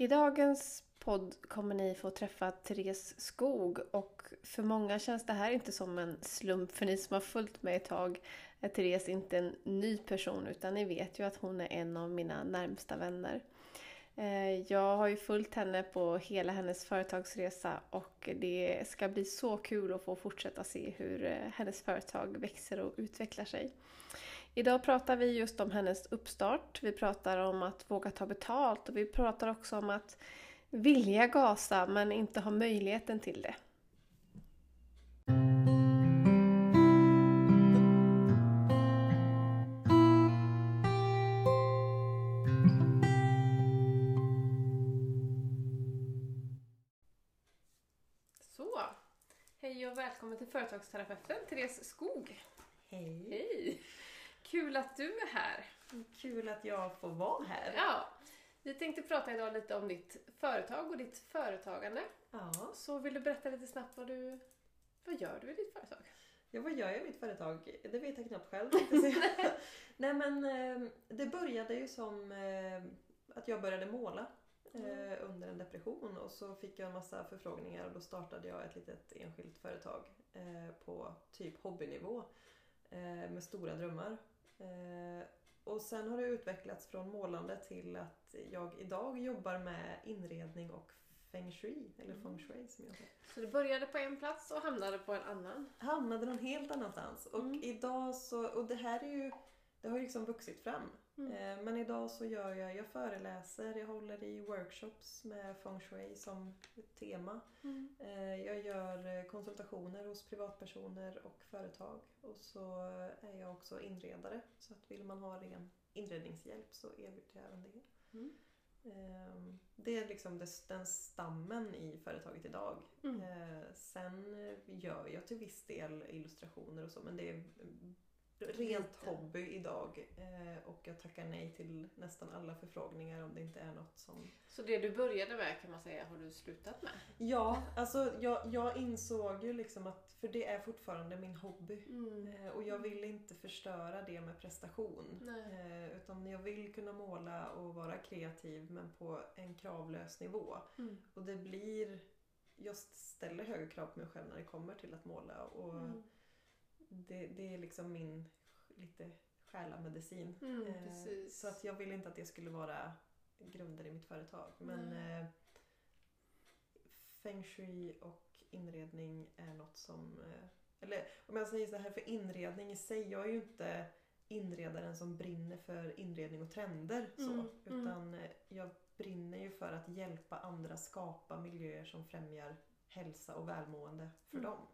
I dagens podd kommer ni få träffa Therese Skog och för många känns det här inte som en slump för ni som har följt mig ett tag är Therese inte en ny person utan ni vet ju att hon är en av mina närmsta vänner. Eh, jag har ju följt henne på hela hennes företagsresa och det ska bli så kul att få fortsätta se hur eh, hennes företag växer och utvecklar sig. Idag pratar vi just om hennes uppstart. Vi pratar om att våga ta betalt och vi pratar också om att vilja gasa men inte ha möjligheten till det. Så, hej och välkommen till Företagsterapeuten Therese Skog. Hej! Hej! Kul att du är här. Kul att jag får vara här. Ja, vi tänkte prata idag lite om ditt företag och ditt företagande. Ja. Så vill du berätta lite snabbt vad du vad gör du i ditt företag? ja, vad gör jag i mitt företag? Det vet jag knappt själv. jag. Nej men eh, det började ju som eh, att jag började måla eh, under en depression och så fick jag en massa förfrågningar och då startade jag ett litet enskilt företag eh, på typ hobbynivå eh, med stora drömmar. Eh, och sen har det utvecklats från målande till att jag idag jobbar med inredning och feng shui, eller feng shui som jag säger. Så du började på en plats och hamnade på en annan. hamnade någon helt annanstans. Och Mm. idag så, och det här är ju, det har ju liksom vuxit fram. Mm. Eh, Men idag så gör jag, jag föreläser, jag håller i workshops med feng shui som tema. Eh, Jag gör eh, konsultationer hos privatpersoner och företag. Och så är jag också inredare. Så att vill man ha ren inredningshjälp så erbjuder jag även det. Mm. Eh, Det är liksom den stammen i företaget idag. Mm. Sen gör jag till viss del illustrationer och så men det är mm, rent hobby idag. Eh, och jag tackar nej till nästan alla förfrågningar om det inte är något som... Så det du började med kan man säga har du slutat med? Ja, alltså jag, jag insåg ju liksom att, för det är fortfarande min hobby. Eh, och jag vill inte förstöra det med prestation. Nej. Eh, utan jag vill kunna måla och vara kreativ men på en kravlös nivå. Mm. Och det blir... Jag ställer högre krav på mig själv när det kommer till att måla. Och Mm. Det, det är liksom min lite själamedicin. Mm, Eh, precis. Så att jag vill inte att det skulle vara grunden i mitt företag. Men Nej. eh, feng shui och inredning är något som... Eh, eller om jag säger så här, för inredning i sig, jag är ju inte inredaren som brinner för inredning och trender. Så, Mm, mm. utan eh, jag brinner ju för att hjälpa andra skapa miljöer som främjar hälsa och välmående för Mm. dem.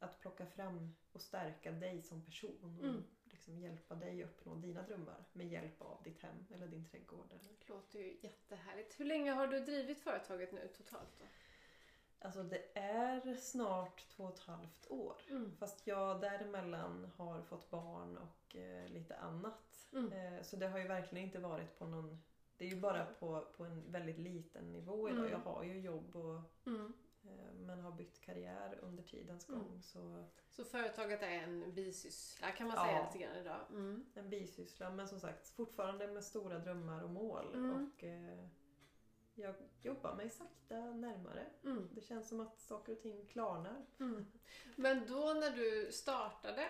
Mm. Att plocka fram och stärka dig som person och Mm. liksom hjälpa dig uppnå dina drömmar med hjälp av ditt hem eller din trädgård. Eller. Det låter ju jättehärligt. Hur länge har du drivit företaget nu totalt då? Alltså det är snart två och ett halvt år. Mm. Fast jag däremellan har fått barn och eh, lite annat. Mm. Eh, så det har ju verkligen inte varit på någon... Det är ju bara på, på en väldigt liten nivå idag. Mm. Jag har ju jobb och, Mm. Men har bytt karriär under tidens Mm. gång. Så Så företaget är en bisyssla kan man Ja. säga lite grann idag. Mm. en bisyssla men som sagt fortfarande med stora drömmar och mål. Mm. Och eh, jag jobbar mig sakta närmare. Mm. Det känns som att saker och ting klarnar. Mm. Men då när du startade,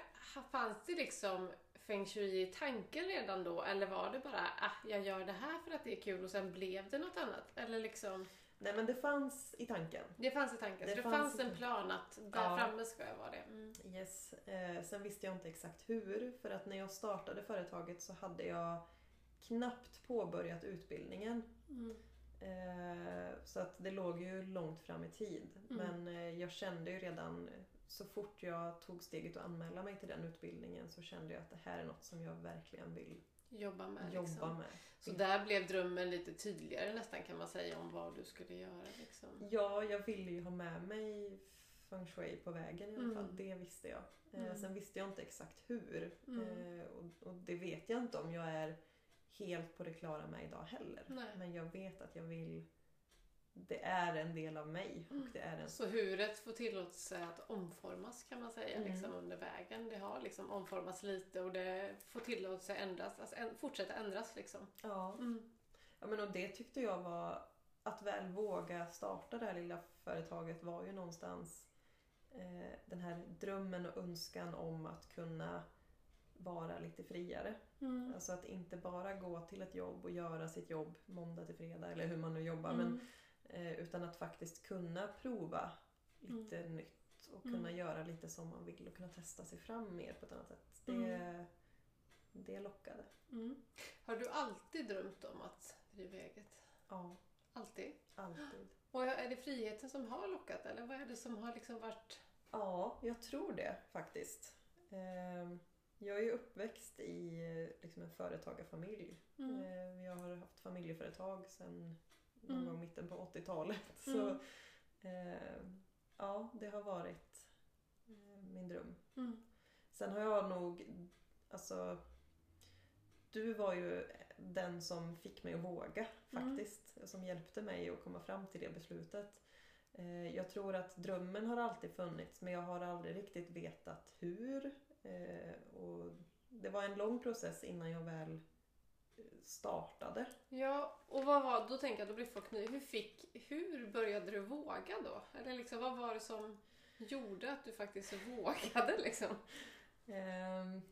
fanns det liksom feng shui i tanken redan då? Eller var det bara ah, jag gör det här för att det är kul och sen blev det något annat? Eller liksom, Nej men det fanns i tanken. det fanns i tanken, så Det det fanns fanns en plan att där Ja. framme ska jag vara det. Mm. Yes. Eh, sen visste jag inte exakt hur. För att när jag startade företaget så hade jag knappt påbörjat utbildningen. Mm. Eh, så att det låg ju långt fram i tid. Mm. Men eh, jag kände ju redan så fort jag tog steget att anmäla mig till den utbildningen så kände jag att det här är något som jag verkligen vill Jobba med. jobba liksom. med. Så där blev drömmen lite tydligare nästan kan man säga om vad du skulle göra. Liksom. Ja, jag ville ju ha med mig feng shui på vägen i alla Mm. fall. Det visste jag. Eh, Mm. Sen visste jag inte exakt hur. Mm. Eh, och, och det vet jag inte om jag är helt på det klara med idag heller. Nej. Men jag vet att jag vill... Det är en del av mig Mm. och det är en... Så huret får tillåtelse att omformas kan man säga Mm. liksom, under vägen. Det har liksom omformats lite och det får tillåtelse att ändras, alltså, fortsätta ändras liksom. Ja. Mm. ja men och det tyckte jag var att väl våga starta det här lilla företaget var ju någonstans eh, den här drömmen och önskan om att kunna vara lite friare. Mm. Alltså att inte bara gå till ett jobb och göra sitt jobb måndag till fredag eller hur man nu jobbar. Mm. Men, eh, utan att faktiskt kunna prova lite nytt och kunna Mm. göra lite som man vill och kunna testa sig fram mer på ett annat sätt. Det, Mm. det lockade. Mm. Har du alltid drömt om att driva eget? Ja, Alltid? alltid. Och är det friheten som har lockat eller vad är det som har liksom varit... Ja, jag tror det faktiskt. Ehm, Jag är ju uppväxt i eh, liksom en företagarfamilj. Mm. Eh, Jag har haft familjeföretag sedan någon Mm. gång mitten på 80-talet. Så Mm. eh, ja, det har varit eh, min dröm. Mm. Sen har jag nog, alltså du var ju den som fick mig att våga Mm. faktiskt. Som hjälpte mig att komma fram till det beslutet. Eh, Jag tror att drömmen har alltid funnits men jag har aldrig riktigt vetat hur. Eh, Och det var en lång process innan jag väl startade. Ja, och vad var, då tänker jag, då blir folk ny. Hur, fick, hur började du våga då? Eller liksom, vad var det som gjorde att du faktiskt vågade liksom? Ehm,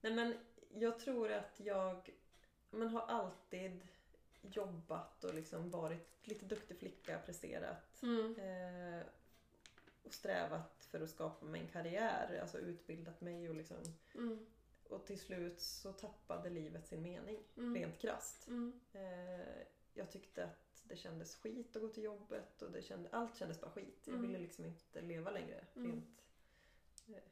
nej men jag tror att jag men har alltid jobbat och liksom varit lite duktig flicka, presterat. Mm. Eh, och strävat för att skapa mig en karriär, alltså utbildat mig och liksom Mm. Och till slut så tappade livet sin mening, Mm. rent krasst. Mm. Eh, jag tyckte att det kändes skit att gå till jobbet och det kände, allt kändes bara skit. Jag Mm. ville liksom inte leva längre. Mm. Rent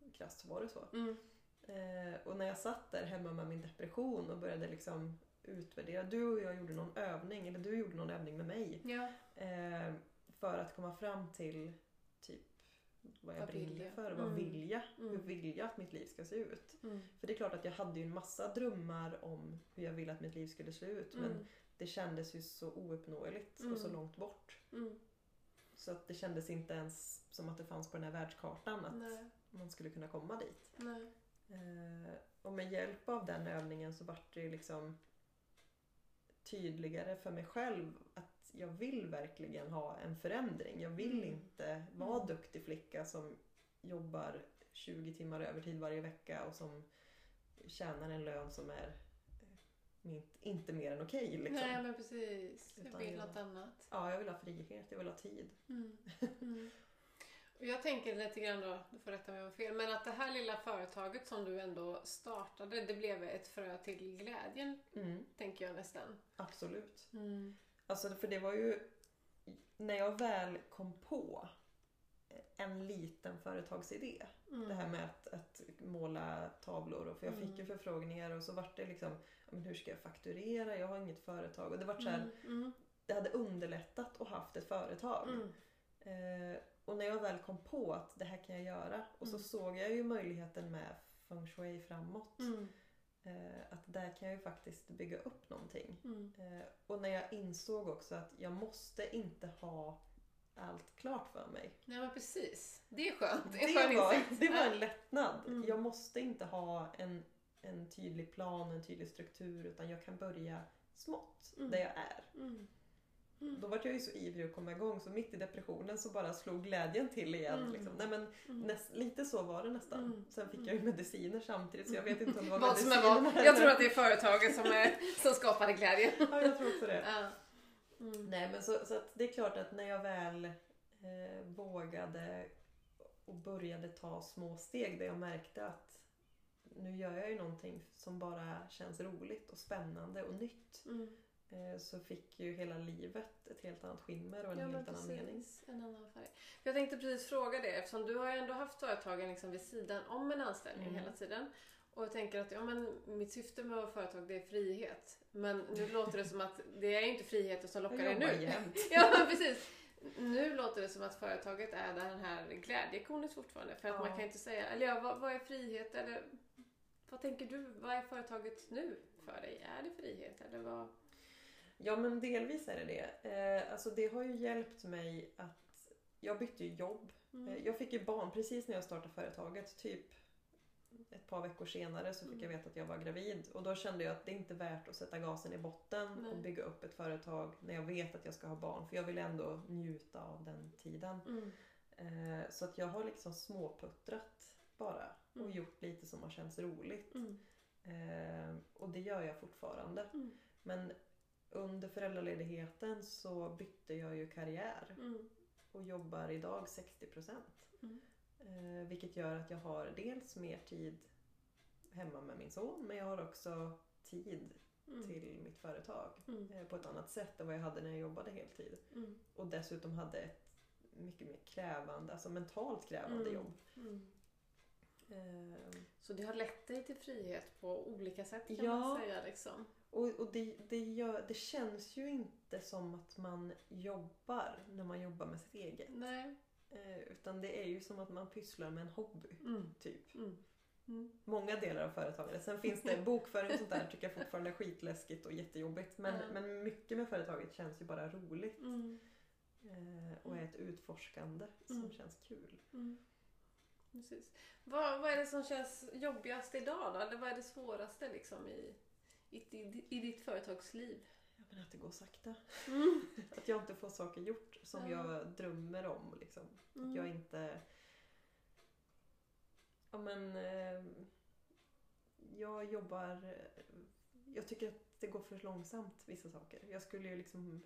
eh, krasst så var det så. Mm. Eh, och när jag satt där hemma med min depression och började liksom utvärdera. Du och jag gjorde någon övning, eller du gjorde någon övning med mig. Ja. Eh, för att komma fram till typ vad jag Vad brinner för. Vad Mm. vill jag? Mm. Hur vill jag att mitt liv ska se ut? Mm. För det är klart att jag hade ju en massa drömmar om hur jag ville att mitt liv skulle se ut. Men Mm. det kändes ju så ouppnåeligt Mm. och så långt bort. Mm. Så att det kändes inte ens som att det fanns på den här världskartan att Nej. man skulle kunna komma dit. Eh, och med hjälp av den övningen så vart det ju liksom tydligare för mig själv att jag vill verkligen ha en förändring. Jag vill Mm. inte vara Mm. duktig flicka som jobbar 20 timmar övertid varje vecka och som tjänar en lön som är eh, inte mer än okej. liksom. Nej men precis. Jag vill jag- något annat. Ja, jag vill ha frihet, jag vill ha tid. Mm. Mm. Och jag tänker lite grann då, du får rätta mig om jag har fel, men att det här lilla företaget som du ändå startade, det blev ett frö till glädjen, Mm, tänker jag nästan. absolut. Mm. Alltså för det var ju när jag väl kom på en liten företagsidé. Mm. Det här med att, att måla tavlor. Och för jag fick ju Mm. förfrågningar och så vart det liksom men hur ska jag fakturera? Jag har inget företag. Och det vart så här, Mm. Mm. det hade underlättat att haft ett företag. Mm. Eh, och när jag väl kom på att det här kan jag göra och så såg jag ju möjligheten med feng shui framåt. Eh, att där kan jag ju faktiskt bygga upp någonting. Mm. Eh, och när jag insåg också att jag måste inte ha allt klart för mig. Nej men precis. Det är skönt. Det är Det var, det var en lättnad. Mm. Jag måste inte ha en, en tydlig plan, en tydlig struktur utan jag kan börja smått Mm. där jag är. Mm. Mm. Då var jag ju så ivrig att komma igång så mitt i depressionen så bara slog glädjen till igen. Mm. Liksom. Nej, men Mm. näst, lite så var det nästan. Mm. Sen fick jag ju mediciner samtidigt så jag vet inte om det var Vad som är vad. Jag tror att det är företaget som, är, som skapade glädjen. Ja, jag tror också det. Ja. Mm. Nej men så, så att det är klart att när jag väl eh, vågade och började ta små steg där jag märkte att nu gör jag ju någonting som bara känns roligt och spännande och nytt. Mm. Eh, så fick ju hela livet ett helt annat skimmer och en Ja, helt annan mening. En annan färg. Jag tänkte precis fråga det eftersom du har ju ändå haft företagen liksom vid sidan om en anställning Mm. hela tiden. Och jag tänker att ja, men mitt syfte med att vara företag det är frihet. Men nu låter det som att det är inte friheten som lockar dig nu. jämt. Ja men precis. Nu låter det som att företaget är den här glädjekornet fortfarande. För att Ja. man kan inte säga, eller ja, vad, vad är frihet? Eller vad tänker du? Vad är företaget nu för dig? Är det frihet? Eller vad? Ja men delvis är det det. Eh, alltså det har ju hjälpt mig att jag bytte ju jobb. Mm. Eh, Jag fick ju barn precis när jag startade företaget. Typ ett par veckor senare så fick Mm. jag veta att jag var gravid och då kände jag att det inte är värt att sätta gasen i botten Nej. och bygga upp ett företag när jag vet att jag ska ha barn för jag vill ändå njuta av den tiden. Mm. Eh, så att jag har liksom småputtrat bara och Mm. gjort lite som har känts roligt. Mm. Eh, och det gör jag fortfarande. Mm. Men under föräldraledigheten så bytte jag ju karriär Mm. och jobbar idag 60%. Mm. Eh, vilket gör att jag har dels mer tid hemma med min son men jag har också tid Mm. till mitt företag Mm. eh, på ett annat sätt än vad jag hade när jag jobbade heltid. Mm. Och dessutom hade ett mycket mer krävande, alltså mentalt krävande Mm. jobb. Eh, Så det har lett dig till frihet på olika sätt kan Ja. man säga liksom? Och och det, det, gör, det känns ju inte som att man jobbar när man jobbar med sitt eget. Nej. Eh, utan det är ju som att man pysslar med en hobby. Mm. Typ. Mm. Mm. Många delar av företaget. Sen finns det bokföring och sånt där tycker jag fortfarande är skitläskigt och jättejobbigt. Men, Mm. men mycket med företaget känns ju bara roligt. Mm. Eh, och är ett utforskande som Mm. känns kul. Mm. Precis. Vad, vad är det som känns jobbigast idag då? Eller vad är det svåraste liksom i, i, i, i ditt företagsliv? Ja, men att det går sakta. Mm. Att jag inte får saker gjort som Ja. jag drömmer om. Liksom. Mm. Att jag inte... Ja men... Eh, jag jobbar... Jag tycker att det går för långsamt vissa saker. Jag skulle ju liksom...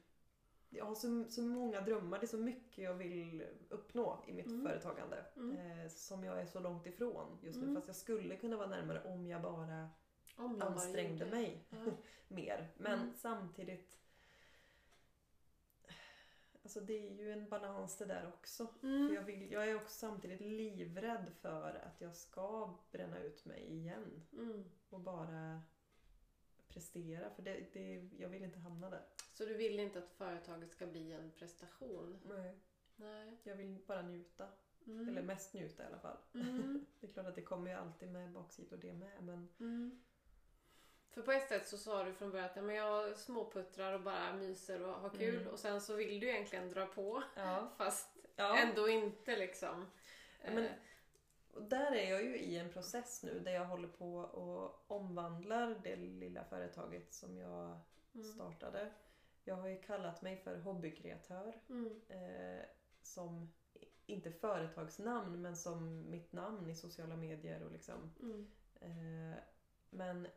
Jag har så, så många drömmar, det är så mycket jag vill uppnå i mitt Mm. företagande. Mm. Eh, som jag är så långt ifrån just nu. Mm. Fast jag skulle kunna vara närmare om jag bara Om jag ansträngde gjorde. mig Ja. mer. Men Mm. samtidigt... Alltså det är ju en balans det där också. För Mm. jag, vill, jag är också samtidigt livrädd för att jag ska bränna ut mig igen. Mm. Och bara prestera. För det, det, jag vill inte hamna där. Så du vill inte att företaget ska bli en prestation? Nej. Nej. Jag vill bara njuta. Mm. Eller mest njuta i alla fall. Mm. Det är klart att det kommer ju alltid med baksidor det med. Men Mm. För på ett sätt så sa du från början att ja, men jag småputtrar och bara myser och har kul Mm. och sen så vill du egentligen dra på ja. fast ja. ändå inte liksom. Men- Eh, där är jag ju i en process nu där jag håller på och omvandlar det lilla företaget som jag mm. startade. Jag har ju kallat mig för hobbykreatör. Mm. Eh, som, inte företagsnamn, men som mitt namn i sociala medier. Och liksom, Mm. eh, men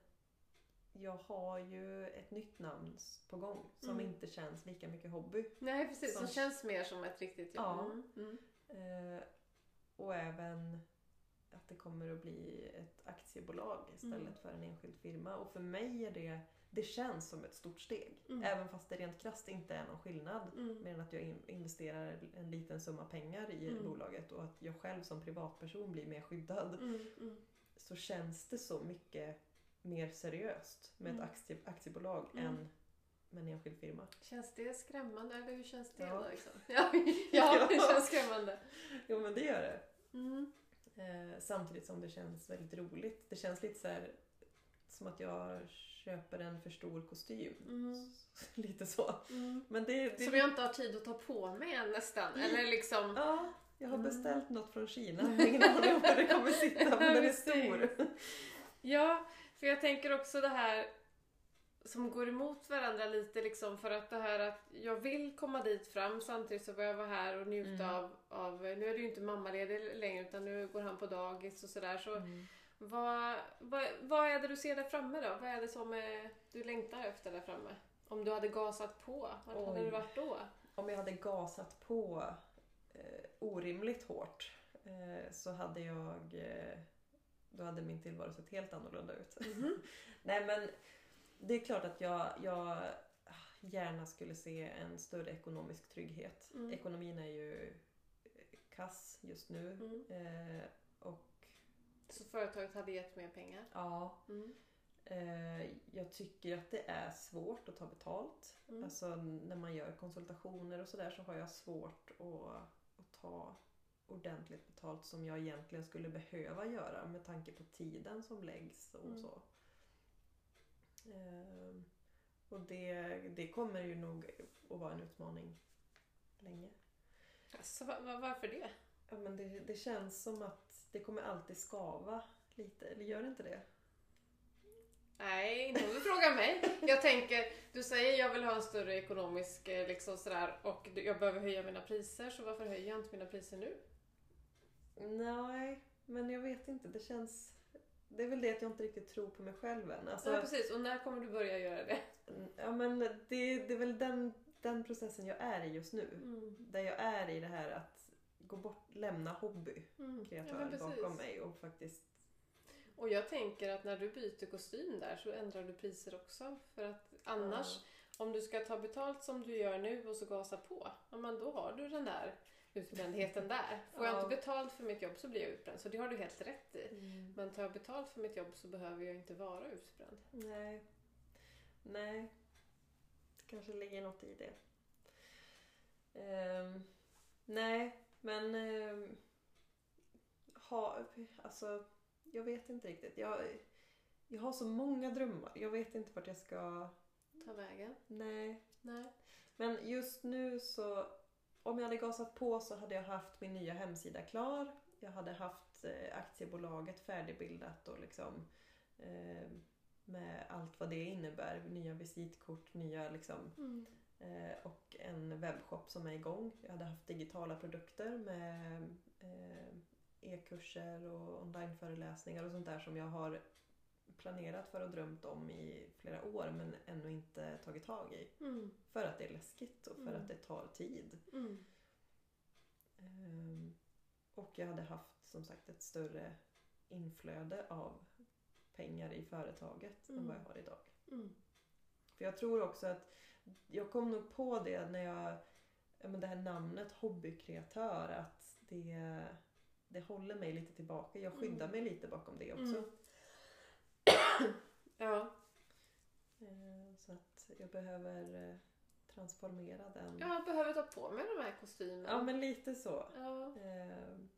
jag har ju ett nytt namn på gång som Mm. inte känns lika mycket hobby. Nej precis, som Som- känns mer som ett riktigt jobb. Ja. Mm. Mm. Eh, och även att det kommer att bli ett aktiebolag istället Mm. för en enskild firma. Och för mig är det, det känns som ett stort steg. Mm. Även fast det rent krasst inte är någon skillnad. Mm. Mer än att jag in- investerar en liten summa pengar i Mm. bolaget och att jag själv som privatperson blir mer skyddad. Mm. Mm. Så känns det så mycket mer seriöst med Mm. ett aktie, aktiebolag Mm. än med en enskild firma. Känns det skrämmande eller hur känns det Ja. då? Liksom? Ja, ja, det känns skrämmande. Jo men det gör det. Mm. Eh, samtidigt som det känns väldigt roligt. Det känns lite så här som att jag köper en för stor kostym. Mm. lite så. Mm. Men det, det Som jag inte har tid att ta på mig än nästan. Eller liksom... Ja, jag har Mm. beställt något från Kina. Ingen aning om var det kommer sitta men den är stor. Ja, för jag tänker också det här som går emot varandra lite liksom för att det här att jag vill komma dit fram samtidigt så vill jag vara här och njuta Mm. av, av, nu är det ju inte mammaledig längre utan nu går han på dagis och sådär så Mm. vad, vad, vad är det du ser där framme då? Vad är det som eh, du längtar efter där framme? Om du hade gasat på, vart hade du varit då? Om jag hade gasat på eh, orimligt hårt eh, så hade jag eh, då hade min tillvaro sett helt annorlunda ut. Mhm. Nej men det är klart att jag, jag gärna skulle se en större ekonomisk trygghet. Mm. Ekonomin är ju kass just nu. Mm. Eh, och Så företaget hade gett mer pengar? ja, Mm. eh, jag tycker att det är svårt att ta betalt. Mm. Alltså när man gör konsultationer och sådär så har jag svårt att, att ta ordentligt betalt som jag egentligen skulle behöva göra med tanke på tiden som läggs och Mm. så. Ehm, och det, det kommer ju nog att vara en utmaning länge. Alltså, va- va- varför det? Ja, men det, det känns som att det kommer alltid skava lite, eller gör det inte det? Nej, inte om du frågar mig. Jag tänker, du säger jag vill ha en större ekonomisk eh, liksom sådär och jag behöver höja mina priser så varför höjer jag inte mina priser nu? Nej, men jag vet inte. Det känns... Det är väl det att jag inte riktigt tror på mig själv än. Alltså, Ja precis, och när kommer du börja göra det? ja, men det, det är väl den, den processen jag är i just nu. Mm. Där jag är i det här att gå bort, lämna hobby Mm. Ja, kreatör bakom mig och faktiskt... Och jag tänker att när du byter kostym där så ändrar du priser också. För att annars, om du ska ta betalt som du gör nu och så gasa på, ja men då har du den där utbrändheten där. Får jag Ja. inte betalt för mitt jobb så blir jag utbränd. Så det har du helt rätt i. Mm. Men tar jag betalt för mitt jobb så behöver jag inte vara utbränd. Nej. Nej. Det kanske ligger något i det. Ehm, nej, men... ehm, ha, alltså, jag vet inte riktigt. Jag, jag har så många drömmar. Jag vet inte vart jag ska... Ta vägen? Nej. Nej. Men just nu så... Om jag hade gasat på så hade jag haft min nya hemsida klar. Jag hade haft eh, aktiebolaget färdigbildat och liksom eh, med allt vad det innebär. Nya visitkort, nya liksom Mm. eh, och en webbshop som är igång. Jag hade haft digitala produkter med eh, e-kurser och onlineföreläsningar och sånt där som jag har planerat för och drömt om i flera år men ännu inte tagit tag i. Mm. För att det är läskigt och för Mm. att det tar tid. Mm. Ehm, och jag hade haft som sagt ett större inflöde av pengar i företaget än Mm. vad jag har idag. Mm. För jag tror också att jag kom nog på det när jag, ja, men det här namnet hobbykreatör att det, det håller mig lite tillbaka. Jag skyddar Mm. mig lite bakom det också. Mm. Ja. Ehm, Så att jag behöver eh, transformera den. Jag behöver ta på mig de här kostymerna. Ja men lite så. Ja. Ehm,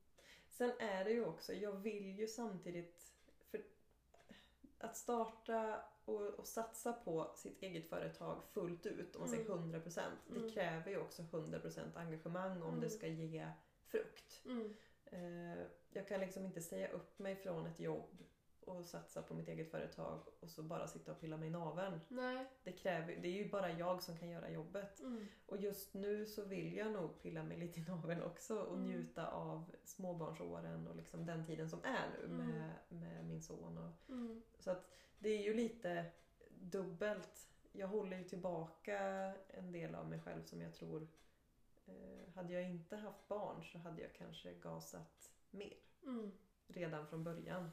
Sen är det ju också, jag vill ju samtidigt för att starta och, och satsa på sitt eget företag fullt ut, om man säger Mm. 100%, det Mm. kräver ju också 100% engagemang om Mm. det ska ge frukt. Mm. Eh, Jag kan liksom inte säga upp mig från ett jobb och satsa på mitt eget företag och så bara sitta och pilla mig i naveln. Nej. Det, kräver, det är ju bara jag som kan göra jobbet. Mm. Och just nu så vill jag nog pilla mig lite i naveln också och Mm. njuta av småbarnsåren och liksom den tiden som är nu Mm. med, med min son. Och, Mm. så att det är ju lite dubbelt. Jag håller ju tillbaka en del av mig själv som jag tror eh, hade jag inte haft barn så hade jag kanske gasat mer Mm. redan från början.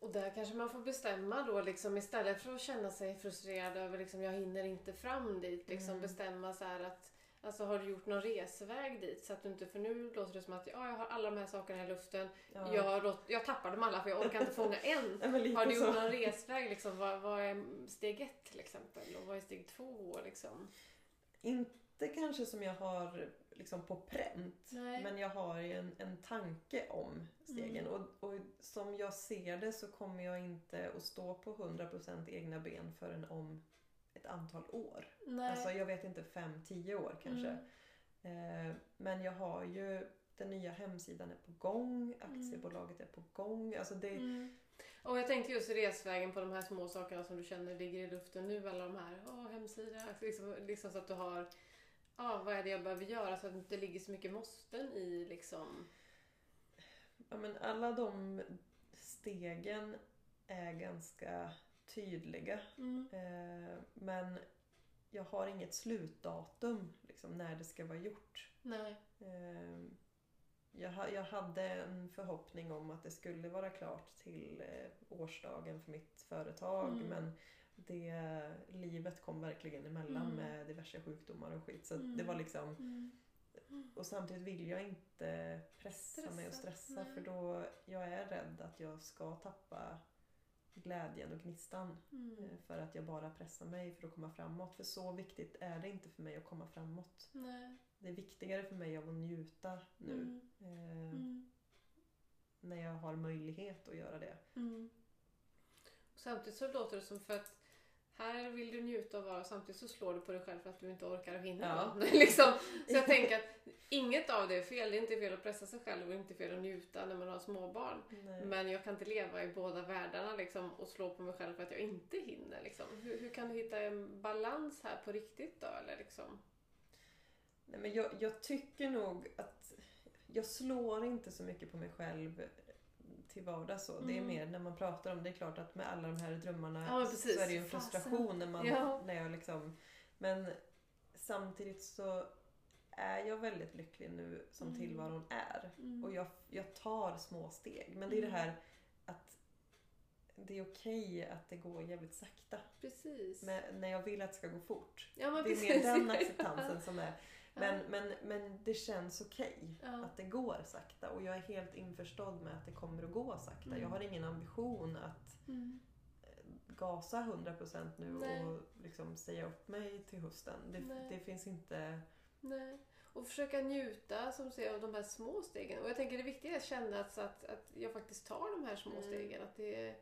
Och där kanske man får bestämma då liksom istället för att känna sig frustrerad över liksom jag hinner inte fram dit. Liksom Mm. bestämma så här att Alltså har du gjort någon resväg dit? Så att du inte, för nu låter det som att ja, jag har alla de här sakerna i luften. Ja. Jag, jag tappar dem alla för jag orkar inte fånga en. Har du så. gjort någon resväg? Liksom, vad, vad är steg ett till exempel? Och vad är steg två? Liksom? Inte kanske som jag har liksom på pränt. Nej. Men jag har ju en, en tanke om stegen. Mm. Och, och som jag ser det så kommer jag inte att stå på 100% egna ben förrän om ett antal år. Nej. Alltså jag vet inte, 5-10 år kanske. Mm. Eh, men jag har ju den nya hemsidan är på gång, aktiebolaget är på gång. Alltså det, Mm. Och jag tänkte just resvägen på de här små sakerna som du känner ligger i luften nu. Alla de här, åh hemsida, liksom, liksom så att du har, ja vad är det jag behöver göra så att det inte ligger så mycket måsten i liksom. ja, men alla de stegen är ganska tydliga. Mm. Eh, men jag har inget slutdatum liksom, när det ska vara gjort. Nej. Eh, jag, jag hade en förhoppning om att det skulle vara klart till eh, årsdagen för mitt företag Mm. men det, livet kom verkligen emellan Mm. med diverse sjukdomar och skit. Så Mm. det var liksom, Mm. och samtidigt vill jag inte pressa mig och Stressa, stressa nej. för då jag är rädd att jag ska tappa glädjen och gnistan. Mm. Eh, För att jag bara pressar mig för att komma framåt. För så viktigt är det inte för mig att komma framåt. Nej. Det är viktigare för mig att njuta nu. Mm. Eh, Mm. När jag har möjlighet att göra det. Mm. Samtidigt så låter det som för att här vill du njuta och vara samtidigt så slår du på dig själv för att du inte orkar och hinner. Ja. liksom. Så jag tänker att inget av det är fel. Det är inte fel att pressa sig själv och inte fel att njuta när man har småbarn. Nej. Men jag kan inte leva i båda världarna liksom, och slå på mig själv för att jag inte hinner. Liksom. Hur, hur kan du hitta en balans här på riktigt då? Eller liksom? Nej, men jag, jag tycker nog att jag slår inte så mycket på mig själv till vardags. Så. Det är Mm. mer när man pratar om det. är klart att med alla de här drömmarna Ja, så är det ju en frustration när man... Ja. När jag liksom, men samtidigt så är jag väldigt lycklig nu som Mm. tillvaron är. Mm. Och jag, jag tar små steg. Men det är det Mm. här att det är okej att det går jävligt sakta. Precis. Men när jag vill att det ska gå fort. ja, Det är precis. mer den acceptansen som är. Men, Ja. men, men det känns okej Ja. att det går sakta och jag är helt införstådd med att det kommer att gå sakta. Mm. Jag har ingen ambition att Mm. gasa 100% nu Nej. och liksom säga upp mig till hösten. Det, det finns inte... Nej. Och försöka njuta som säger, av de här små stegen. Och jag tänker det viktiga är att känna att, att, att jag faktiskt tar de här små Mm. stegen. Att det, är-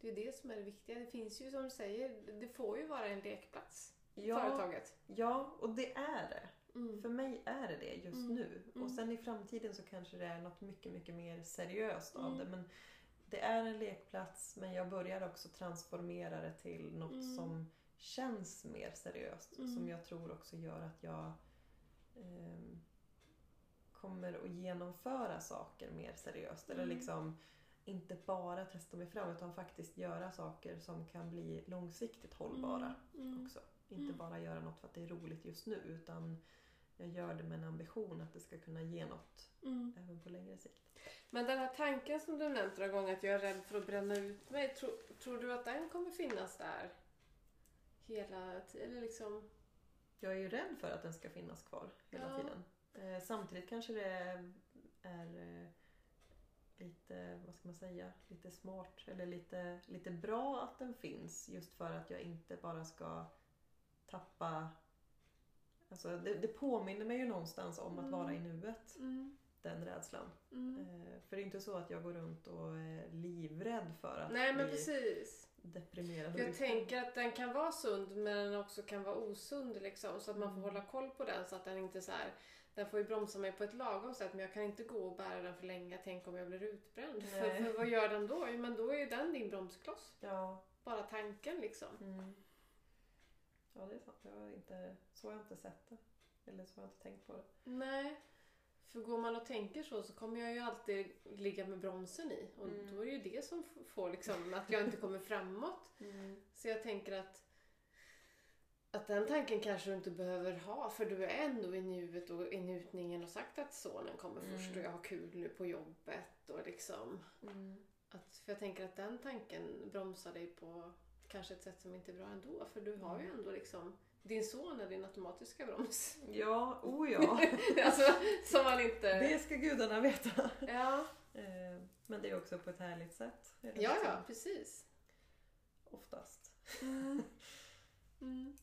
det är det som är det viktiga. Det finns ju som du säger, det får ju vara en lekplats. Ja, Företaget. ja, och det är det. Mm. För mig är det det just Mm. nu. Mm. Och sen i framtiden så kanske det är något mycket, mycket mer seriöst av Mm. det. Men det är en lekplats men jag börjar också transformera det till något Mm. som känns mer seriöst. Mm. Som jag tror också gör att jag ehm, kommer att genomföra saker mer seriöst. Eller Mm. liksom inte bara testa mig fram utan faktiskt göra saker som kan bli långsiktigt hållbara Mm. också. Inte Mm. bara göra något för att det är roligt just nu utan jag gör det med en ambition att det ska kunna ge något Mm. även på längre sikt. Men den här tanken som du nämnt några gånger att jag är rädd för att bränna ut mig. Tro, tror du att den kommer finnas där hela tiden? Liksom... Jag är ju rädd för att den ska finnas kvar hela Ja. tiden. Eh, samtidigt kanske det är, är eh, lite, vad ska man säga, lite smart eller lite, lite bra att den finns just för att jag inte bara ska tappa Alltså det, det påminner mig ju någonstans om att Mm. vara i nuet, Mm. den rädslan. Mm. Eh, för det är inte så att jag går runt och är livrädd för att Nej men bli precis. deprimerad. Jag tänker att den kan vara sund men den också kan vara osund liksom. Så att man får Mm. hålla koll på den så att den inte så här. Den får ju bromsa mig på ett lagom sätt men jag kan inte gå och bära den för länge. Tänk om jag blir utbränd. För, för vad gör den då? Jo, Men då är ju den din bromskloss. Ja, Bara tanken liksom. mm. Ja, det är sant. Jag har inte, så har jag inte sett det. Eller så har jag inte tänkt på det. Nej. För går man och tänker så så kommer jag ju alltid ligga med bromsen i. Och Mm. då är det ju det som får liksom att jag inte kommer framåt. Så jag tänker att att den tanken kanske du inte behöver ha för du är ändå i nuet och i njutningen och sagt att sonen kommer först Mm. och jag har kul nu på jobbet och liksom Mm. att, för jag tänker att den tanken bromsar dig på kanske ett sätt som inte är bra ändå för du har ju Mm. ändå liksom din son är din automatiska broms. Ja, oh ja. alltså som man inte... Det ska gudarna veta. Ja, Eh, Men det är också på ett härligt sätt. Eller ja, liksom, ja, precis. Oftast. Mm. Mm.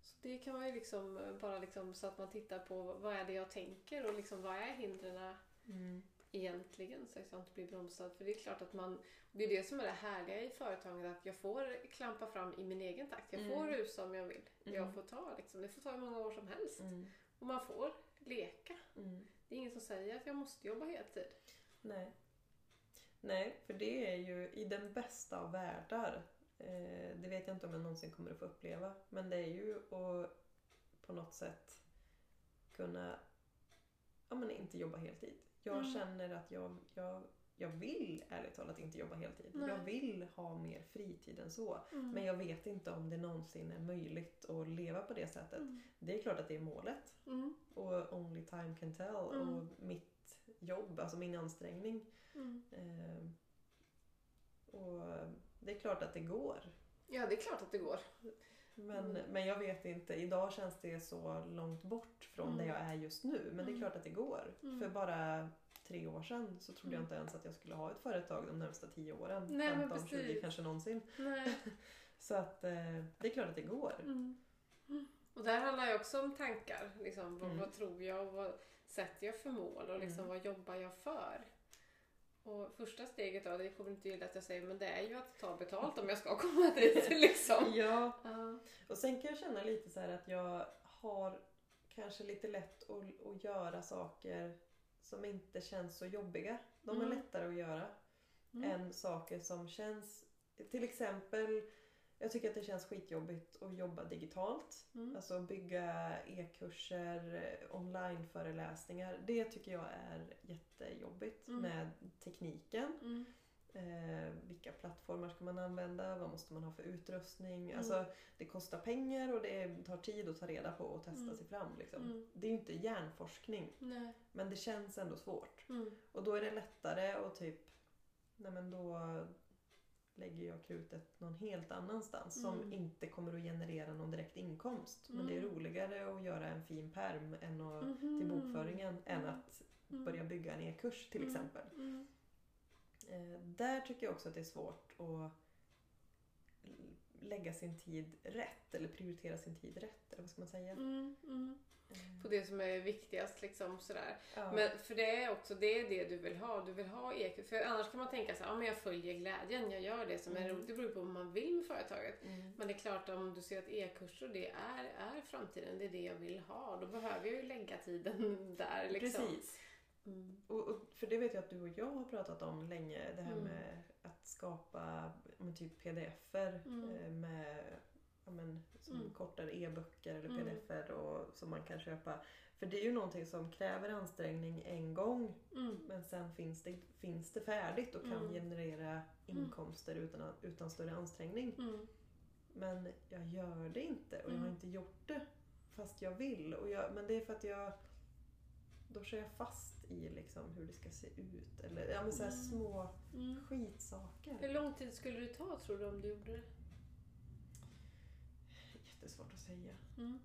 Så det kan man ju liksom eh, bara liksom så att man tittar på vad är det jag tänker och liksom vad är hindren Mm. Egentligen så att jag inte blir bromsad. För det är klart att man, det är det som är det härliga i företaget att jag får klampa fram i min egen takt. Jag Mm. får rusa om jag vill. Mm. Jag får ta liksom, det får ta hur många år som helst. Mm. Och man får leka. Mm. Det är ingen som säger att jag måste jobba heltid. Nej. Nej, för det är ju i den bästa av världar. Eh, det vet jag inte om jag någonsin kommer att få uppleva. Men det är ju att på något sätt kunna ja, men inte jobba heltid. Jag Mm. känner att jag, jag, jag vill ärligt talat inte jobba heltid. Nej. Jag vill ha mer fritid än så. Mm. Men jag vet inte om det någonsin är möjligt att leva på det sättet. Mm. Det är klart att det är målet. Mm. Och only time can tell. Mm. Och mitt jobb, alltså min ansträngning. Eh, och det är klart att det går. Ja, det är klart att det går. Men, Mm. men jag vet inte, idag känns det så långt bort från Mm. där jag är just nu. Men det är Mm. klart att det går. Mm. För bara tre år sedan så trodde jag Mm. inte ens att jag skulle ha ett företag de närmsta tio åren. Nej, men 15, 20 precis. kanske någonsin. Så att eh, det är klart att det går. Och där handlar ju också om tankar. Liksom, vad, Mm. vad tror jag och vad sätter jag för mål och liksom, Mm. vad jobbar jag för? Och första steget då, det kommer inte gilla att jag säger, men det är ju att ta betalt om jag ska komma dit liksom. Ja, Ja. och sen kan jag känna lite så att jag har kanske lite lätt att, att göra saker som inte känns så jobbiga. De är Mm. lättare att göra Mm. än saker som känns... Till exempel, jag tycker att det känns skitjobbigt att jobba digitalt. Mm. Alltså bygga e-kurser, eh, onlineföreläsningar. Det tycker jag är jättejobbigt Mm. med tekniken. Mm. Eh, vilka plattformar ska man använda? Vad måste man ha för utrustning? Mm. Alltså, det kostar pengar och det tar tid att ta reda på och testa Mm. sig fram. Liksom. Mm. Det är ju inte hjärnforskning Nej. men det känns ändå svårt. Mm. Och då är det lättare att typ, nej men då lägger jag krutet någon helt annanstans som Mm. inte kommer att generera någon direkt inkomst. Men det är Mm. roligare att göra en fin perm än att, Mhm. till bokföringen än Mm. att Mm. börja bygga en e-kurs till Mm. exempel. Mm. Eh, där tycker jag också att det är svårt att lägga sin tid rätt eller prioritera sin tid rätt. Eller vad ska man säga? Mm. Mm. Eh, På det som är viktigast liksom sådär. ja. Men för det är också det, är det du vill ha. Du vill ha EQ. För annars kan man tänka så här, ja, men jag följer glädjen, jag gör det som är Mm. roligt. Det beror på vad man vill med företaget. Mm. Men det är klart om du ser att e-kurser det är, är framtiden, det är det jag vill ha. Då behöver jag ju lägga tiden där liksom. Precis. Mm. Och, och, för det vet jag att du och jag har pratat om länge. Det här Mm. med att skapa men typ pdf-er Mm. eh, med ja, men, som Mm. kortare e-böcker eller Mm. pdf-er och, som man kan köpa. För det är ju någonting som kräver ansträngning en gång Mm. men sen finns det, finns det färdigt och kan generera inkomster utan, utan större ansträngning. Men jag gör det inte och jag har inte gjort det fast jag vill. Och jag, men det är för att jag då kör jag fast i liksom hur det ska se ut. Eller ja, men så här Mm. små Mm. skitsaker. Hur lång tid skulle det ta tror du om du gjorde det? Jättesvårt att säga. Mm.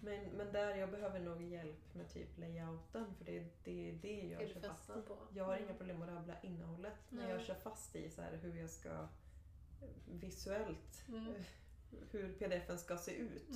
Men, men där jag behöver nog hjälp med typ layouten för det är det, det jag Är kör fast i. Jag har Mm. inga problem att rabbla innehållet. Men jag kör fast i så här hur jag ska eh, visuellt, Mm. eh, hur pdfen ska se ut.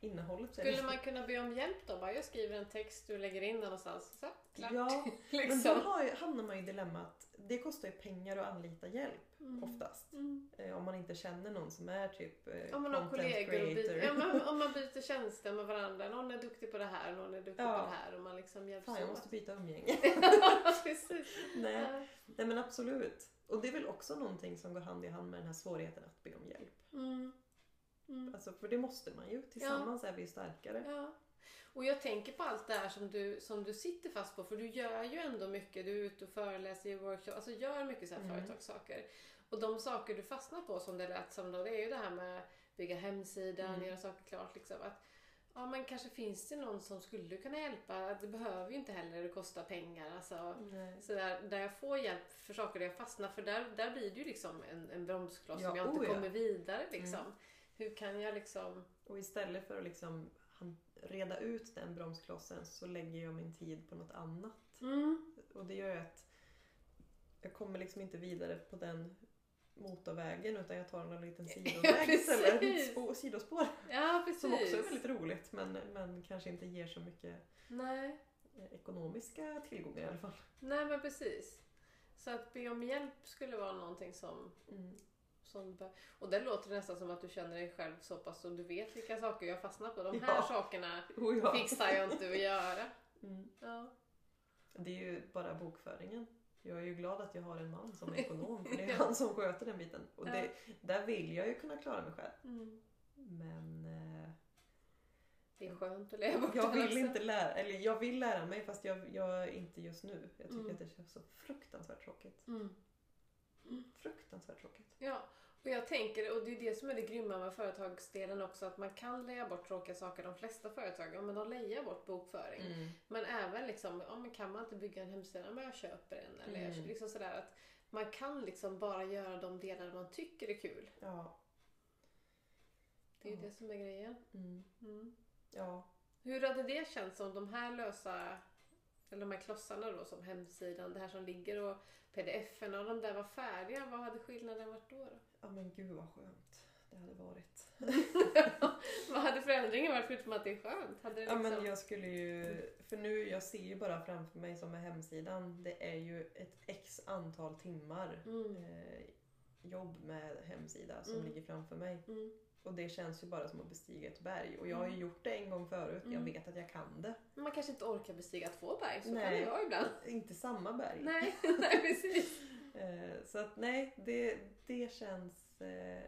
Innehållet Skulle liksom- man kunna be om hjälp då? Bara jag skriver en text, du lägger in den någonstans. Så, klart. Ja, men liksom. då har, ju- hamnar man i dilemmat. Det kostar ju pengar att anlita hjälp Mm. oftast. Mm. Eh, om man inte känner någon som är typ eh, Om man har kollegor och byter, ja, men om man byter tjänster med varandra. Någon är duktig på det här, någon är duktig Ja. på det här och man liksom hjälps Fan, jag måste byta umgänge. Precis. Nej. Ja. Nej men absolut. Och det är väl också någonting som går hand i hand med den här svårigheten att be om hjälp. Mm. Mm. Alltså, för det måste man ju. Tillsammans är vi starkare. Ja. Och jag tänker på allt det här som du, som du sitter fast på, för du gör ju ändå mycket. Du är ute och föreläser i workshop, alltså gör mycket så här Mm. företagssaker. Och de saker du fastnar på som det lät som då, det är ju det här med bygga hemsidan, Mm. göra saker klart liksom. Att, ja men kanske finns det någon som skulle kunna hjälpa. Det behöver ju inte heller kosta pengar. Alltså, Nej. så där, där jag får hjälp för saker där jag fastnar, för där, där blir det ju liksom en, en bromskloss Ja, om jag inte oh ja. kommer vidare liksom. Mm. Hur kan jag liksom... Och istället för att liksom reda ut den bromsklossen så lägger jag min tid på något annat. Mm. Och det gör att jag kommer liksom inte vidare på den motorvägen utan jag tar en liten sidoväg istället. Spå, sidospår. Ja. Som också är väldigt roligt men, men kanske inte ger så mycket Nej. eh, ekonomiska tillgångar i alla fall. Nej, men precis. Så att be om hjälp skulle vara någonting som... Mm. Som och där låter det nästan som att du känner dig själv så pass och du vet vilka saker jag fastnar på. De här Ja. sakerna Oh, ja. fixar jag inte att göra. Mm. Ja. Det är ju bara bokföringen. Jag är ju glad att jag har en man som är ekonom för det är han som sköter den biten. Och det, där vill jag ju kunna klara mig själv. Mm. Men eh, Det är skönt att leva bort jag vill också. inte lära, eller jag vill lära mig fast jag, jag inte just nu. Jag tycker Mm. att det känns så fruktansvärt tråkigt. Mm. Fruktansvärt tråkigt. Ja, och jag tänker, och det är det som är det grymma med företagsdelen också, att man kan leja bort tråkiga saker. De flesta företag, ja men de lejar bort bokföring. Mm. Men även liksom, ja men kan man inte bygga en hemsida, men jag köper en. Eller jag, Mm. liksom sådär att man kan liksom bara göra de delar man tycker är kul. Ja. Det är ju Ja. det som är grejen. Mm. Mm. Ja. Hur hade det känts om de här lösa, eller de här klossarna då som hemsidan, det här som ligger och pdf-en och de där var färdiga, vad hade skillnaden varit då? då? ja men gud vad skönt det hade varit. vad hade förändringen varit förutom att det är skönt? Hade det Ja liksom... men jag skulle ju, för nu jag ser ju bara framför mig som med hemsidan, det är ju ett x antal timmar Mm. eh, jobb med hemsida som Mm. ligger framför mig. Mm. Och det känns ju bara som att bestiga ett berg. Och jag har ju Mm. gjort det en gång förut, jag Mm. vet att jag kan det. Men Man kanske inte orkar bestiga två berg, så Nej. kan jag ibland. Inte samma berg. Nej, nej precis. Eh, så att nej, det, det känns eh,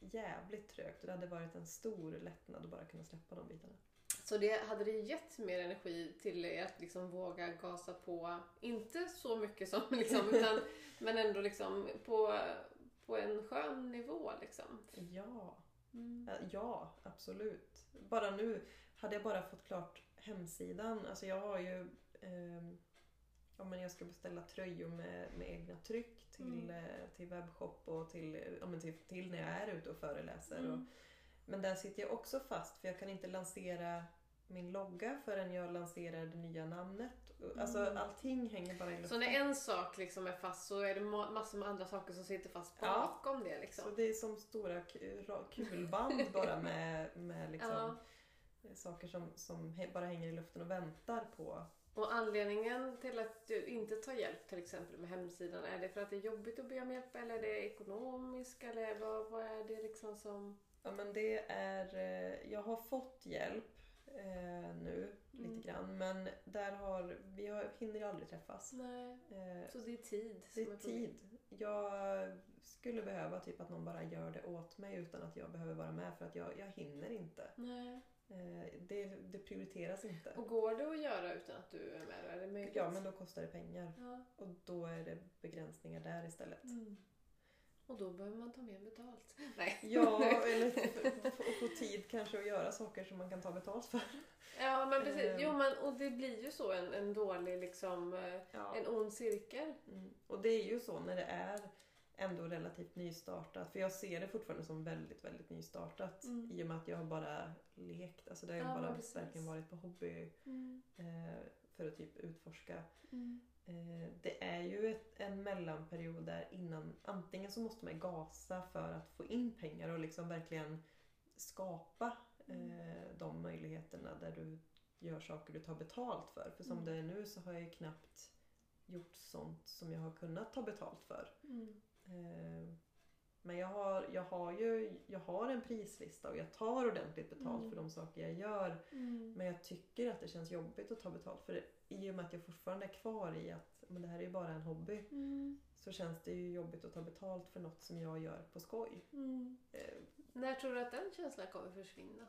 jävligt trögt och det hade varit en stor lättnad att bara kunna släppa de bitarna. Så det hade det gett mer energi till er att liksom våga gasa på, inte så mycket som liksom, utan, men ändå liksom på, på en skön nivå liksom. Ja, Mm. eh, ja absolut. Bara nu, hade jag bara fått klart hemsidan. Alltså jag har ju ehm, Ja, men jag ska beställa tröjor med, med egna tryck till, Mm. eh, till webbshop och till, ja, men till, till när jag är ute och föreläser. Mm. Och, men där sitter jag också fast för jag kan inte lansera min logga förrän jag lanserar det nya namnet. Alltså Mm. allting hänger bara i luften. Så när en sak liksom är fast så är det ma- massor med andra saker som sitter fast Ja. bakom det liksom. Så det är som stora ku- ra- kulband bara med, med liksom Ja. saker som, som bara hänger i luften och väntar på. Och anledningen till att du inte tar hjälp till exempel med hemsidan, är det för att det är jobbigt att be om hjälp eller är det ekonomiskt eller vad, vad är det liksom som... Ja men det är, eh, jag har fått hjälp eh, nu Mm. lite grann men där har, vi har, hinner ju aldrig träffas. Eh, Så det är tid det är problemet. tid. Jag skulle behöva typ att någon bara gör det åt mig utan att jag behöver vara med för att jag, jag hinner inte. Nej. Eh, det, det prioriteras inte. Och går det att göra utan att du är med? Är det möjligt? Ja men då kostar det pengar. Ja. Och då är det begränsningar där istället. Mm. Och då behöver man ta mer betalt. Nej. Ja, eller få, tid kanske att göra saker som man kan ta betalt för. Ja men precis. Ehm. Jo men och det blir ju så en, en dålig liksom, eh, Ja. en ond cirkel. Mm. Och det är ju så när det är ändå relativt nystartat. För jag ser det fortfarande som väldigt, väldigt nystartat. Mm. I och med att jag har bara lekt. Alltså det har Ja, bara verkligen varit på hobby eh, för att typ utforska. Eh, det är ju ett, en mellanperiod där innan antingen så måste man gasa för att få in pengar och liksom verkligen skapa eh, de möjligheterna där du gör saker du tar betalt för. För som Mm. det är nu så har jag ju knappt gjort sånt som jag har kunnat ta betalt för. Mm. Eh, men jag har, jag har ju jag har en prislista och jag tar ordentligt betalt Mm. för de saker jag gör. Mm. Men jag tycker att det känns jobbigt att ta betalt för det. I och med att jag fortfarande är kvar i att men det här är ju bara en hobby. Mm. Så känns det ju jobbigt att ta betalt för något som jag gör på skoj. Mm. Eh, När tror du att den känslan kommer försvinna?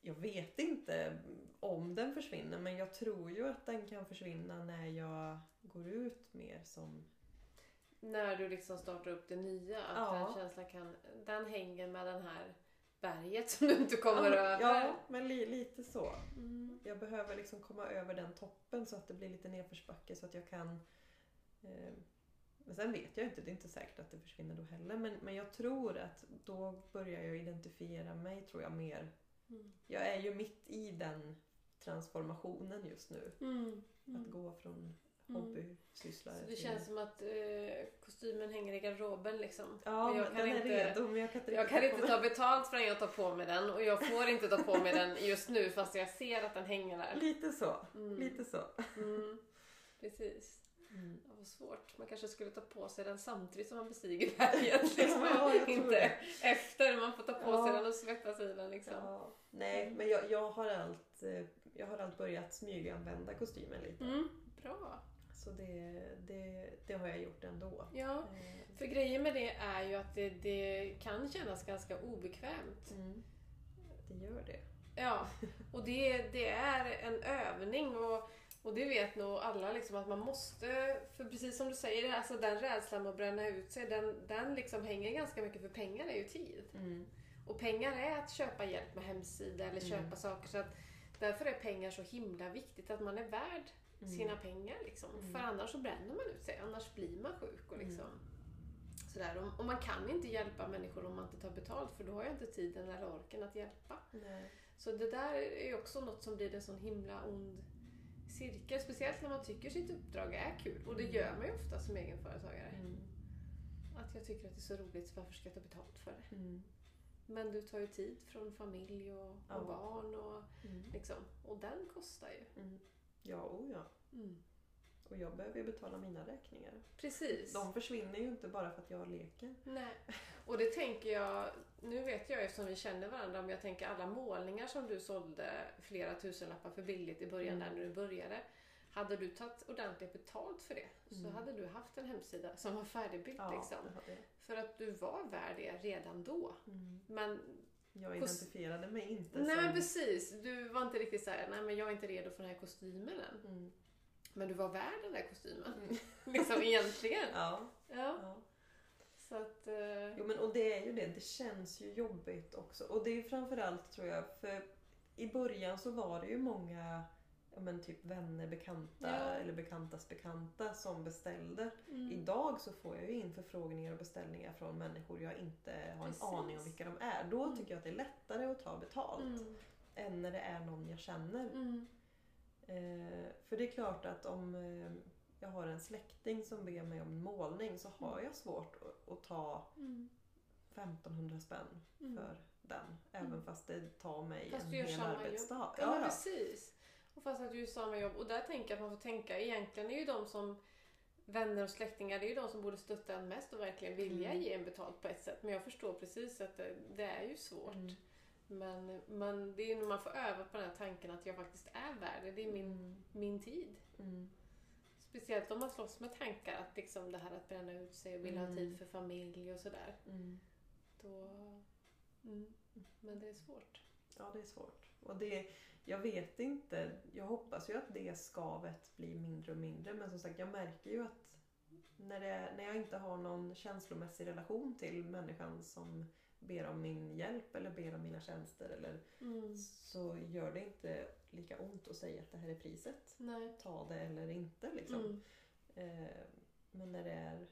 Jag vet inte om den försvinner men jag tror ju att den kan försvinna när jag går ut mer som... När du liksom startar upp det nya, att Ja. den känslan kan, den hänger med den här berget som du inte kommer ja, över. Ja, men li, lite så. Mm. Jag behöver liksom komma över den toppen så att det blir lite nedförsbacke så att jag kan... Eh, men sen vet jag inte, det är inte säkert att det försvinner då heller. Men, men jag tror att då börjar jag identifiera mig tror jag mer. Mm. Jag är ju mitt i den transformationen just nu. Mm. Att gå från Mm. hobbysysslare Så det känns som att eh, kostymen hänger i garderoben liksom. Ja, jag kan den är inte- redo men jag kan inte Jag kan ta inte ta betalt förrän jag tar på mig den och jag får inte ta på mig den just nu fast jag ser att den hänger där. Lite så. Mm. Lite så. Mm. Precis. Mm. Det var svårt. Man kanske skulle ta på sig den samtidigt som man bestiger berget. Liksom. Ja, inte efter. Man får ta på Ja. sig den och svettas i den. Liksom. Ja. Nej, men jag, jag, har allt, eh, jag har allt börjat smyganvända kostymen lite. Mm. Bra. Så det, det, det har jag gjort ändå. Ja, Eh, för grejen med det är ju att det, det kan kännas ganska obekvämt. Mm. Det gör det. Ja, och det, det är en övning och, och det vet nog alla liksom att man måste, för precis som du säger, alltså den rädslan att bränna ut sig, den, den liksom hänger ganska mycket för pengar är ju tid. Mm. Och pengar är att köpa hjälp med hemsida eller Mm. köpa saker så att därför är pengar så himla viktigt att man är värd. Sina pengar liksom. Mm. För annars så bränner man ut sig, annars blir man sjuk och liksom Mm. sådär. Och, man kan inte hjälpa människor om man inte tar betalt för då har jag inte tiden eller orken att hjälpa. Nej. Så det där är också något som blir en sån himla ond cirkel. Speciellt när man tycker sitt uppdrag är kul. Och det gör man ju ofta som egenföretagare. Mm. Att jag tycker att det är så roligt så varför ska jag ta betalt för det? Mm. Men du tar ju tid från familj och, och Ja. barn och, Mm. liksom, och den kostar ju. Ja, oh ja. Mm. Och jag behöver ju betala mina räkningar. Precis. De försvinner ju inte bara för att jag leker. Nej. Och det tänker jag, nu vet jag eftersom vi känner varandra, om jag tänker alla målningar som du sålde flera tusenlappar för billigt i början Mm. där när du började. Hade du tagit ordentligt betalt för det så Mm. hade du haft en hemsida som var färdigbyggd. Ja, liksom. För att du var värd det redan då. Mm. Men, Jag identifierade mig inte nej som... men precis, du var inte riktigt såhär, nej men jag är inte redo för den här kostymen än. Mm. Men du var värd den där kostymen. Mm. liksom egentligen. Ja, Ja. ja. Så att... eh, Jo men och det är ju det, det känns ju jobbigt också. Och det är ju framförallt tror jag, för i början så var det ju många ja, men typ vänner, bekanta Ja. eller bekantas bekanta som beställde. mm. Idag så får jag ju in förfrågningar och beställningar från människor jag inte har en Precis. aning om vilka de är. Då Mm. tycker jag att det är lättare att ta betalt Mm. än när det är någon jag känner. Mm. Eh, för det är klart att om eh, jag har en släkting som ber mig om en målning så har jag svårt att, att ta Mm. 1500 spänn Mm. för den. Även Mm. fast det tar mig Fast en hel arbetsdag. Ja, Ja, ja. precis. Och fast att du gör samma jobb. Och där tänker jag att man får tänka, egentligen är ju de som vänner och släktingar, det är ju de som borde stötta en mest och verkligen vilja Mm. ge en betalt på ett sätt. Men jag förstår precis att det, det är ju svårt. Mm. Men, men det är ju när man får öva på den här tanken att jag faktiskt är värd det. Det är min, Mm. min tid. Mm. Speciellt om man slåss med tankar att liksom det här att bränna ut sig och vilja ha Mm. tid för familj och sådär. Mm. Då... Mm. Men det är svårt. Ja, det är svårt. Och det, jag vet inte. Jag hoppas ju att det skavet blir mindre och mindre. Men som sagt, jag märker ju att när, det, när jag inte har någon känslomässig relation till människan som ber om min hjälp eller ber om mina tjänster eller Mm. så gör det inte lika ont att säga att det här är priset. Nej. Ta det eller inte liksom. Mm. Eh, men när det är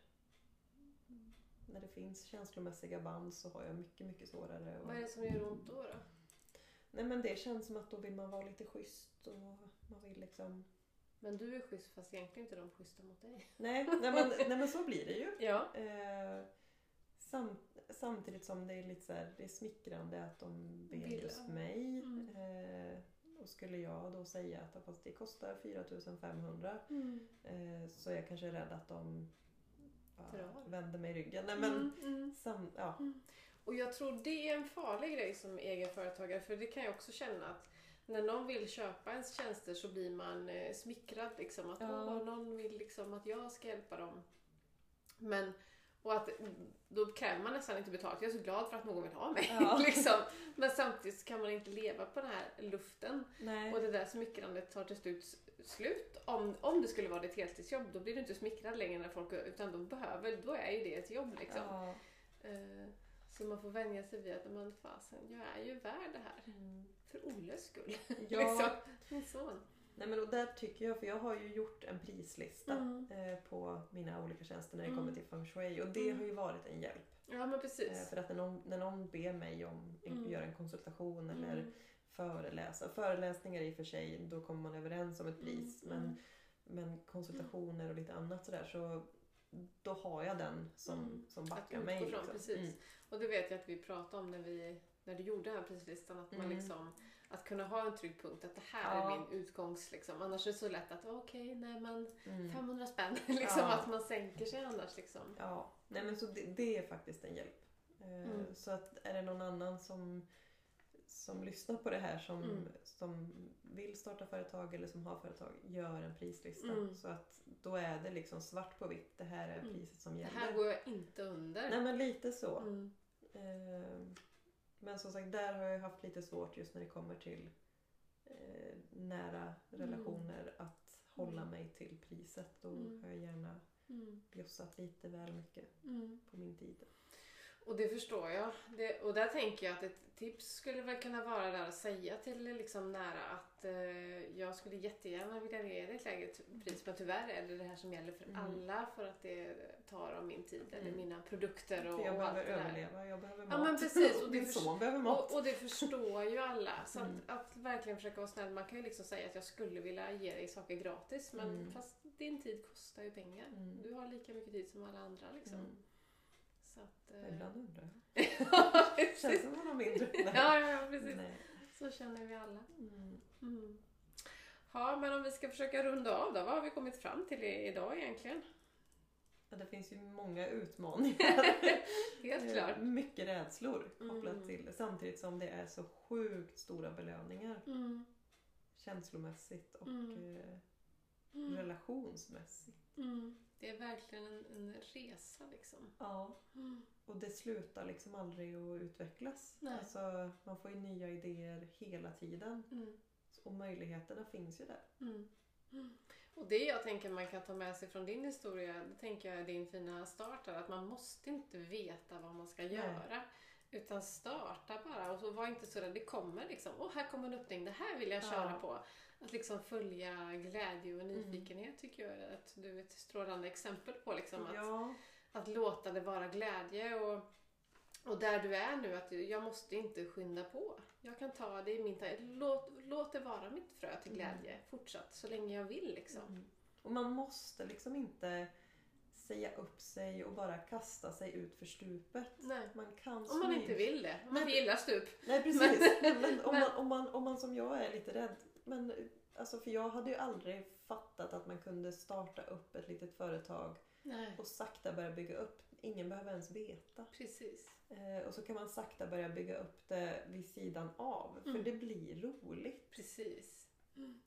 när det finns känslomässiga band så har jag mycket, mycket svårare att... Vad är det som gör ont då? då? Nej men det känns som att då vill man vara lite schysst och man vill liksom... Men du är schysst fast egentligen inte de schyssta mot dig. Nej, nej, men, nej men så blir det ju. Ja. Eh, sam, samtidigt som det är lite så här, det är smickrande att de ber Vill, just mig. Mm. Eh, och skulle jag då säga att fast det kostar 4500 Mm. eh, så är jag kanske rädd att de ja, Drar. vänder mig ryggen. Nej, men, Mm, mm. sam, ja. Och jag tror det är en farlig grej som egenföretagare för det kan jag också känna att när någon vill köpa ens tjänster så blir man eh, smickrad liksom. Att Ja. någon vill liksom att jag ska hjälpa dem. Men, och att då kräver man nästan inte betalt. Jag är så glad för att någon vill ha mig. Ja. liksom. Men samtidigt kan man inte leva på den här luften. Nej. Och det där smickrandet tar till slut slut. Om, om det skulle vara ditt heltidsjobb då blir du inte smickrad längre när folk utan de behöver, då är ju det ett jobb liksom. Ja. Eh, så man får vänja sig vid att men fasen, jag är ju värd det här. Mm. För Olles skull. Ja, liksom. Min son. nej men och där tycker jag, för jag har ju gjort en prislista Mm. eh, på mina olika tjänster när det Mm. kommer till feng shui och det Mm. har ju varit en hjälp. Ja men Eh, precis. för att när någon, när någon ber mig om att Mm. göra en konsultation eller Mm. föreläsa. Föreläsningar i och för sig, då kommer man överens om ett pris. Mm, Men, mm. men konsultationer och lite annat sådär så då har jag den som, Mm. som backar mig. Liksom. precis. Mm. Och det vet jag att vi pratade om när, vi, när du gjorde den här prislistan. Att man Mm. liksom att kunna ha en trygg punkt, att det här Ja. är min utgångs... Liksom. Annars är det så lätt att okej, nej men Mm. 500 spänn. liksom Ja. att man sänker sig annars. Liksom. Ja, nej men så det, det är faktiskt en hjälp. Eh, Mm. Så att är det någon annan som, som lyssnar på det här som, Mm. som vill starta företag eller som har företag, gör en prislista. Mm. Så att då är det liksom svart på vitt, det här är Mm. priset som Det gäller. här går jag inte under. Nej men lite så. Mm. Eh, Men som sagt, där har jag haft lite svårt just när det kommer till eh, nära relationer att hålla Mm. mig till priset. Då Mm. har jag gärna Mm. bjussat lite väl mycket Mm. på min tid. Och det förstår jag. Det, och där tänker jag att ett tips skulle väl kunna vara där att säga till liksom nära att eh, jag skulle jättegärna vilja ge dig ett lägre pris men tyvärr är det det här som gäller för Mm. alla för att det tar av min tid eller Mm. mina produkter och, jag och allt behöver det där. överleva, jag behöver mat. Ja men precis. Och det, Min son behöver mat. och, och det förstår ju alla. Så Mm. att, att verkligen försöka vara snäll. Man kan ju liksom säga att jag skulle vilja ge dig saker gratis men Mm. fast din tid kostar ju pengar. Mm. Du har lika mycket tid som alla andra liksom. Mm. Så att, eh, Ibland undrar jag. ja, Känns som man har mindre. Nej. Ja, ja, precis. Nej. Så känner vi alla. Mm. Mm. Ja, men om vi ska försöka runda av då. Vad har vi kommit fram till idag egentligen? Ja, det finns ju många utmaningar. Helt Eh, klart. Mycket rädslor kopplat Mm. till samtidigt som det är så sjukt stora belöningar Mm. känslomässigt och Mm. eh, Mm. relationsmässigt. Det är verkligen en, en resa liksom. Ja, Mm. och det slutar liksom aldrig att utvecklas. Nej. Alltså, man får ju nya idéer hela tiden Mm. och möjligheterna finns ju där. Mm. Och det jag tänker man kan ta med sig från din historia, det tänker jag är din fina start här, att man måste inte veta vad man ska Nej. göra. Utan starta bara och så var inte så rädd. Det kommer liksom, åh här kommer en öppning, det här vill jag köra Ja. på. Att liksom följa glädje och Mm. nyfikenhet tycker jag att du är ett strålande exempel på. Liksom, att, Ja, att låta det vara glädje och, och där du är nu, att jag måste inte skynda på. Jag kan ta det i min ta- låt, låt det vara mitt frö till glädje fortsatt så länge jag vill liksom. Mm. Och man måste liksom inte säga upp sig och bara kasta sig ut för stupet. Nej. Man kan Om man inte vill det. Om man inte gillar stup. Nej precis. Men- Men, om, man, om, man, om man som jag är lite rädd. Men, alltså, för jag hade ju aldrig fattat att man kunde starta upp ett litet företag Nej. och sakta börja bygga upp. Ingen behöver ens veta. Precis. Eh, och så kan man sakta börja bygga upp det vid sidan av. För Mm. det blir roligt. Precis.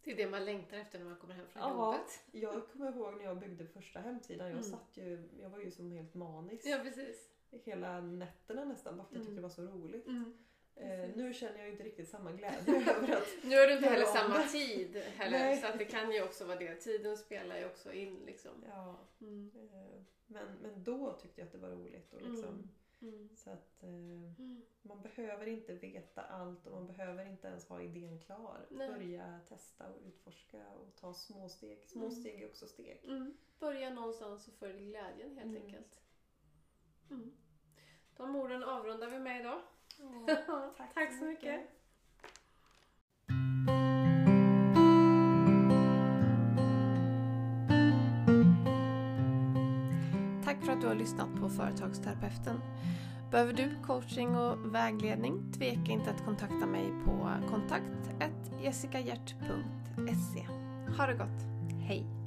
Det är det man längtar efter när man kommer hem från Ja. jobbet. Jag kommer ihåg när jag byggde första hemsidan. Jag, Mm. satt ju, jag var ju som helt manisk. Ja, precis. Hela nätterna nästan. Bara för att jag Mm. tyckte det var så roligt. Mm. Eh, nu känner jag inte riktigt samma glädje över att Nu har du inte heller samma det. tid heller. Nej. Så att det kan ju också vara det. Tiden spelar ju också in liksom. Ja, Mm. eh, men, men då tyckte jag att det var roligt. Och liksom, Mm. Mm. Så att eh, Mm. man behöver inte veta allt och man behöver inte ens ha idén klar. Nej. Börja testa och utforska och ta små steg. Små Mm. steg är också steg. Mm. Börja någonstans och följ glädjen helt enkelt. De orden avrundar vi med idag. Tack, Tack så mycket. Tack för att du har lyssnat på Företagsterapeuten. Behöver du coaching och vägledning? Tveka inte att kontakta mig på kontakt jessicahjert.se. Ha det gott! Hej!